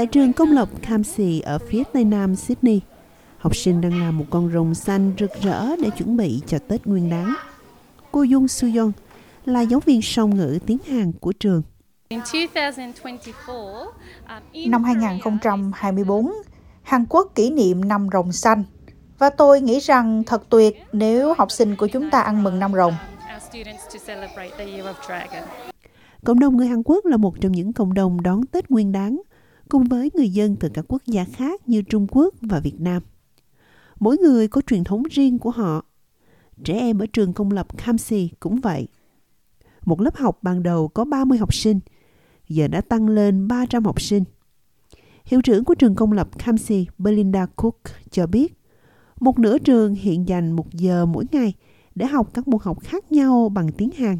Tại trường công lập Campsie ở phía tây nam Sydney, học sinh đang làm một con rồng xanh rực rỡ để chuẩn bị cho Tết Nguyên đán. Cô Dung Suyon là giáo viên song ngữ tiếng Hàn của trường. Năm 2024, Hàn Quốc kỷ niệm năm rồng xanh. Và tôi nghĩ rằng thật tuyệt nếu học sinh của chúng ta ăn mừng năm rồng. Cộng đồng người Hàn Quốc là một trong những cộng đồng đón Tết Nguyên đán, cùng với người dân từ các quốc gia khác như Trung Quốc và Việt Nam. Mỗi người có truyền thống riêng của họ. Trẻ em ở trường công lập Kamsi cũng vậy. Một lớp học ban đầu có 30 học sinh, giờ đã tăng lên 300 học sinh. Hiệu trưởng của trường công lập Kamsi, Belinda Cook, cho biết, một nửa trường hiện dành một giờ mỗi ngày để học các môn học khác nhau bằng tiếng Hàn.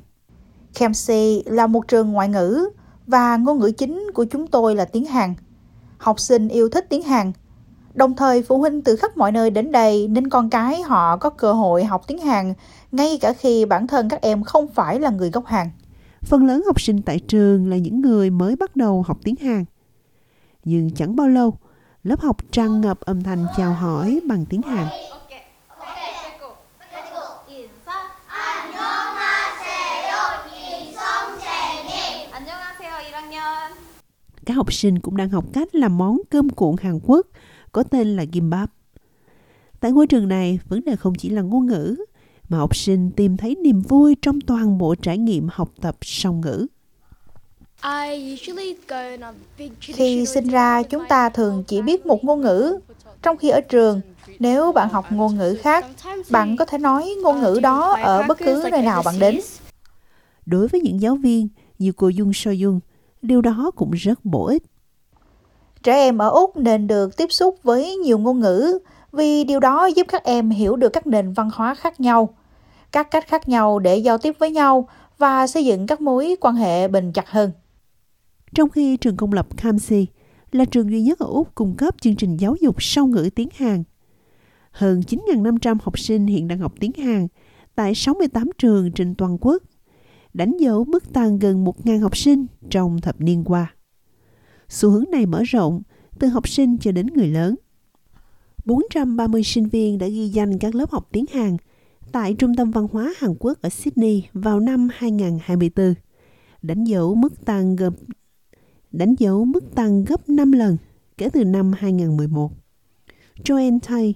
Khamsi là một trường ngoại ngữ và ngôn ngữ chính của chúng tôi là tiếng Hàn. Học sinh yêu thích tiếng Hàn. Đồng thời phụ huynh từ khắp mọi nơi đến đây nên con cái họ có cơ hội học tiếng Hàn ngay cả khi bản thân các em không phải là người gốc Hàn. Phần lớn học sinh tại trường là những người mới bắt đầu học tiếng Hàn. Nhưng chẳng bao lâu, lớp học tràn ngập âm thanh chào hỏi bằng tiếng Hàn. Các học sinh cũng đang học cách làm món cơm cuộn Hàn Quốc có tên là gimbap. Tại ngôi trường này, vấn đề không chỉ là ngôn ngữ, mà học sinh tìm thấy niềm vui trong toàn bộ trải nghiệm học tập song ngữ. Khi sinh ra, chúng ta thường chỉ biết một ngôn ngữ, trong khi ở trường, nếu bạn học ngôn ngữ khác, bạn có thể nói ngôn ngữ đó ở bất cứ nơi nào bạn đến. Đối với những giáo viên như cô Dung So Dung, điều đó cũng rất bổ ích. Trẻ em ở Úc nên được tiếp xúc với nhiều ngôn ngữ vì điều đó giúp các em hiểu được các nền văn hóa khác nhau, các cách khác nhau để giao tiếp với nhau và xây dựng các mối quan hệ bền chặt hơn. Trong khi trường công lập Kamsi là trường duy nhất ở Úc cung cấp chương trình giáo dục song ngữ tiếng Hàn. Hơn 9.500 học sinh hiện đang học tiếng Hàn tại 68 trường trên toàn quốc, đánh dấu mức tăng gần 1.000 học sinh trong thập niên qua. Xu hướng này mở rộng từ học sinh cho đến người lớn. 430 sinh viên đã ghi danh các lớp học tiếng Hàn tại Trung tâm Văn hóa Hàn Quốc ở Sydney vào năm 2024, đánh dấu mức tăng gấp đánh dấu mức tăng gấp 5 lần kể từ năm 2011. Joanne Tay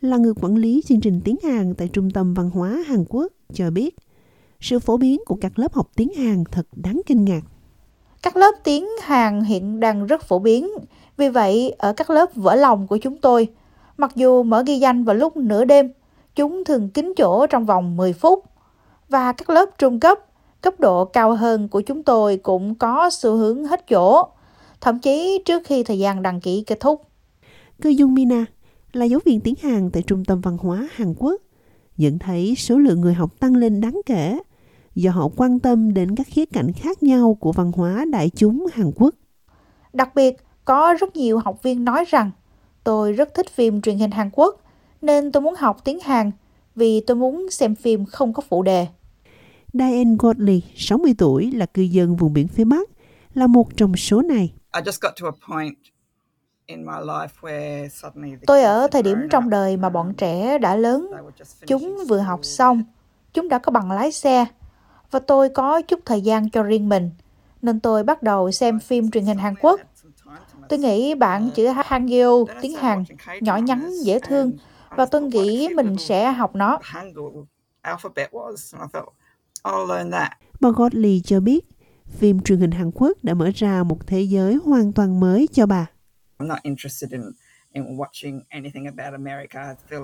là người quản lý chương trình tiếng Hàn tại Trung tâm Văn hóa Hàn Quốc cho biết sự phổ biến của các lớp học tiếng Hàn thật đáng kinh ngạc. Các lớp tiếng Hàn hiện đang rất phổ biến, vì vậy ở các lớp vỡ lòng của chúng tôi, mặc dù mở ghi danh vào lúc nửa đêm, chúng thường kín chỗ trong vòng 10 phút. Và các lớp trung cấp, cấp độ cao hơn của chúng tôi cũng có xu hướng hết chỗ, thậm chí trước khi thời gian đăng ký kết thúc. Cơ Dung Mina là giáo viên tiếng Hàn tại Trung tâm Văn hóa Hàn Quốc, nhận thấy số lượng người học tăng lên đáng kể do họ quan tâm đến các khía cạnh khác nhau của văn hóa đại chúng Hàn Quốc. Đặc biệt, có rất nhiều học viên nói rằng tôi rất thích phim truyền hình Hàn Quốc nên tôi muốn học tiếng Hàn vì tôi muốn xem phim không có phụ đề. Diane Godley, 60 tuổi, là cư dân vùng biển phía Bắc, là một trong số này. Tôi ở thời điểm trong đời mà bọn trẻ đã lớn. Chúng vừa học xong, chúng đã có bằng lái xe, và tôi có chút thời gian cho riêng mình, nên tôi bắt đầu xem phim truyền hình Hàn Quốc. Tôi nghĩ bản chữ Hangul tiếng Hàn nhỏ nhắn, dễ thương và tôi nghĩ mình sẽ học nó. Bà Godley cho biết, phim truyền hình Hàn Quốc đã mở ra một thế giới hoàn toàn mới cho bà.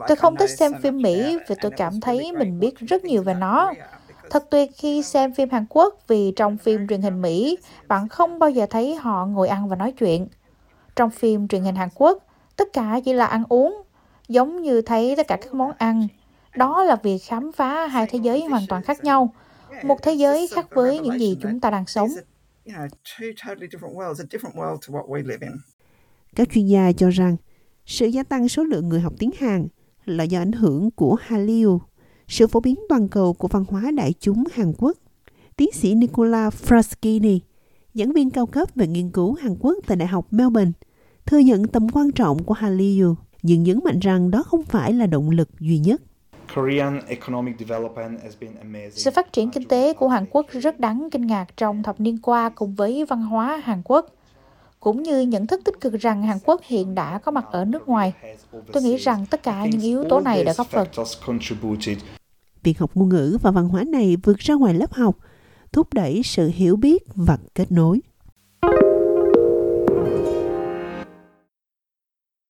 Tôi không thích xem phim Mỹ vì tôi cảm thấy mình biết rất nhiều về nó. Thật tuyệt khi xem phim Hàn Quốc vì trong phim truyền hình Mỹ, bạn không bao giờ thấy họ ngồi ăn và nói chuyện. Trong phim truyền hình Hàn Quốc, tất cả chỉ là ăn uống, giống như thấy tất cả các món ăn. Đó là việc khám phá hai thế giới hoàn toàn khác nhau. Một thế giới khác với những gì chúng ta đang sống. Các chuyên gia cho rằng sự gia tăng số lượng người học tiếng Hàn là do ảnh hưởng của Hallyu, sự phổ biến toàn cầu của văn hóa đại chúng Hàn Quốc. Tiến sĩ Nicola Fraschini, giảng viên cao cấp về nghiên cứu Hàn Quốc tại Đại học Melbourne, thừa nhận tầm quan trọng của Hallyu, nhưng nhấn mạnh rằng đó không phải là động lực duy nhất. Sự phát triển kinh tế của Hàn Quốc rất đáng kinh ngạc trong thập niên qua cùng với văn hóa Hàn Quốc, cũng như nhận thức tích cực rằng Hàn Quốc hiện đã có mặt ở nước ngoài. Tôi nghĩ rằng tất cả những yếu tố này đã góp phần. Việc học ngôn ngữ và văn hóa này vượt ra ngoài lớp học, thúc đẩy sự hiểu biết và kết nối.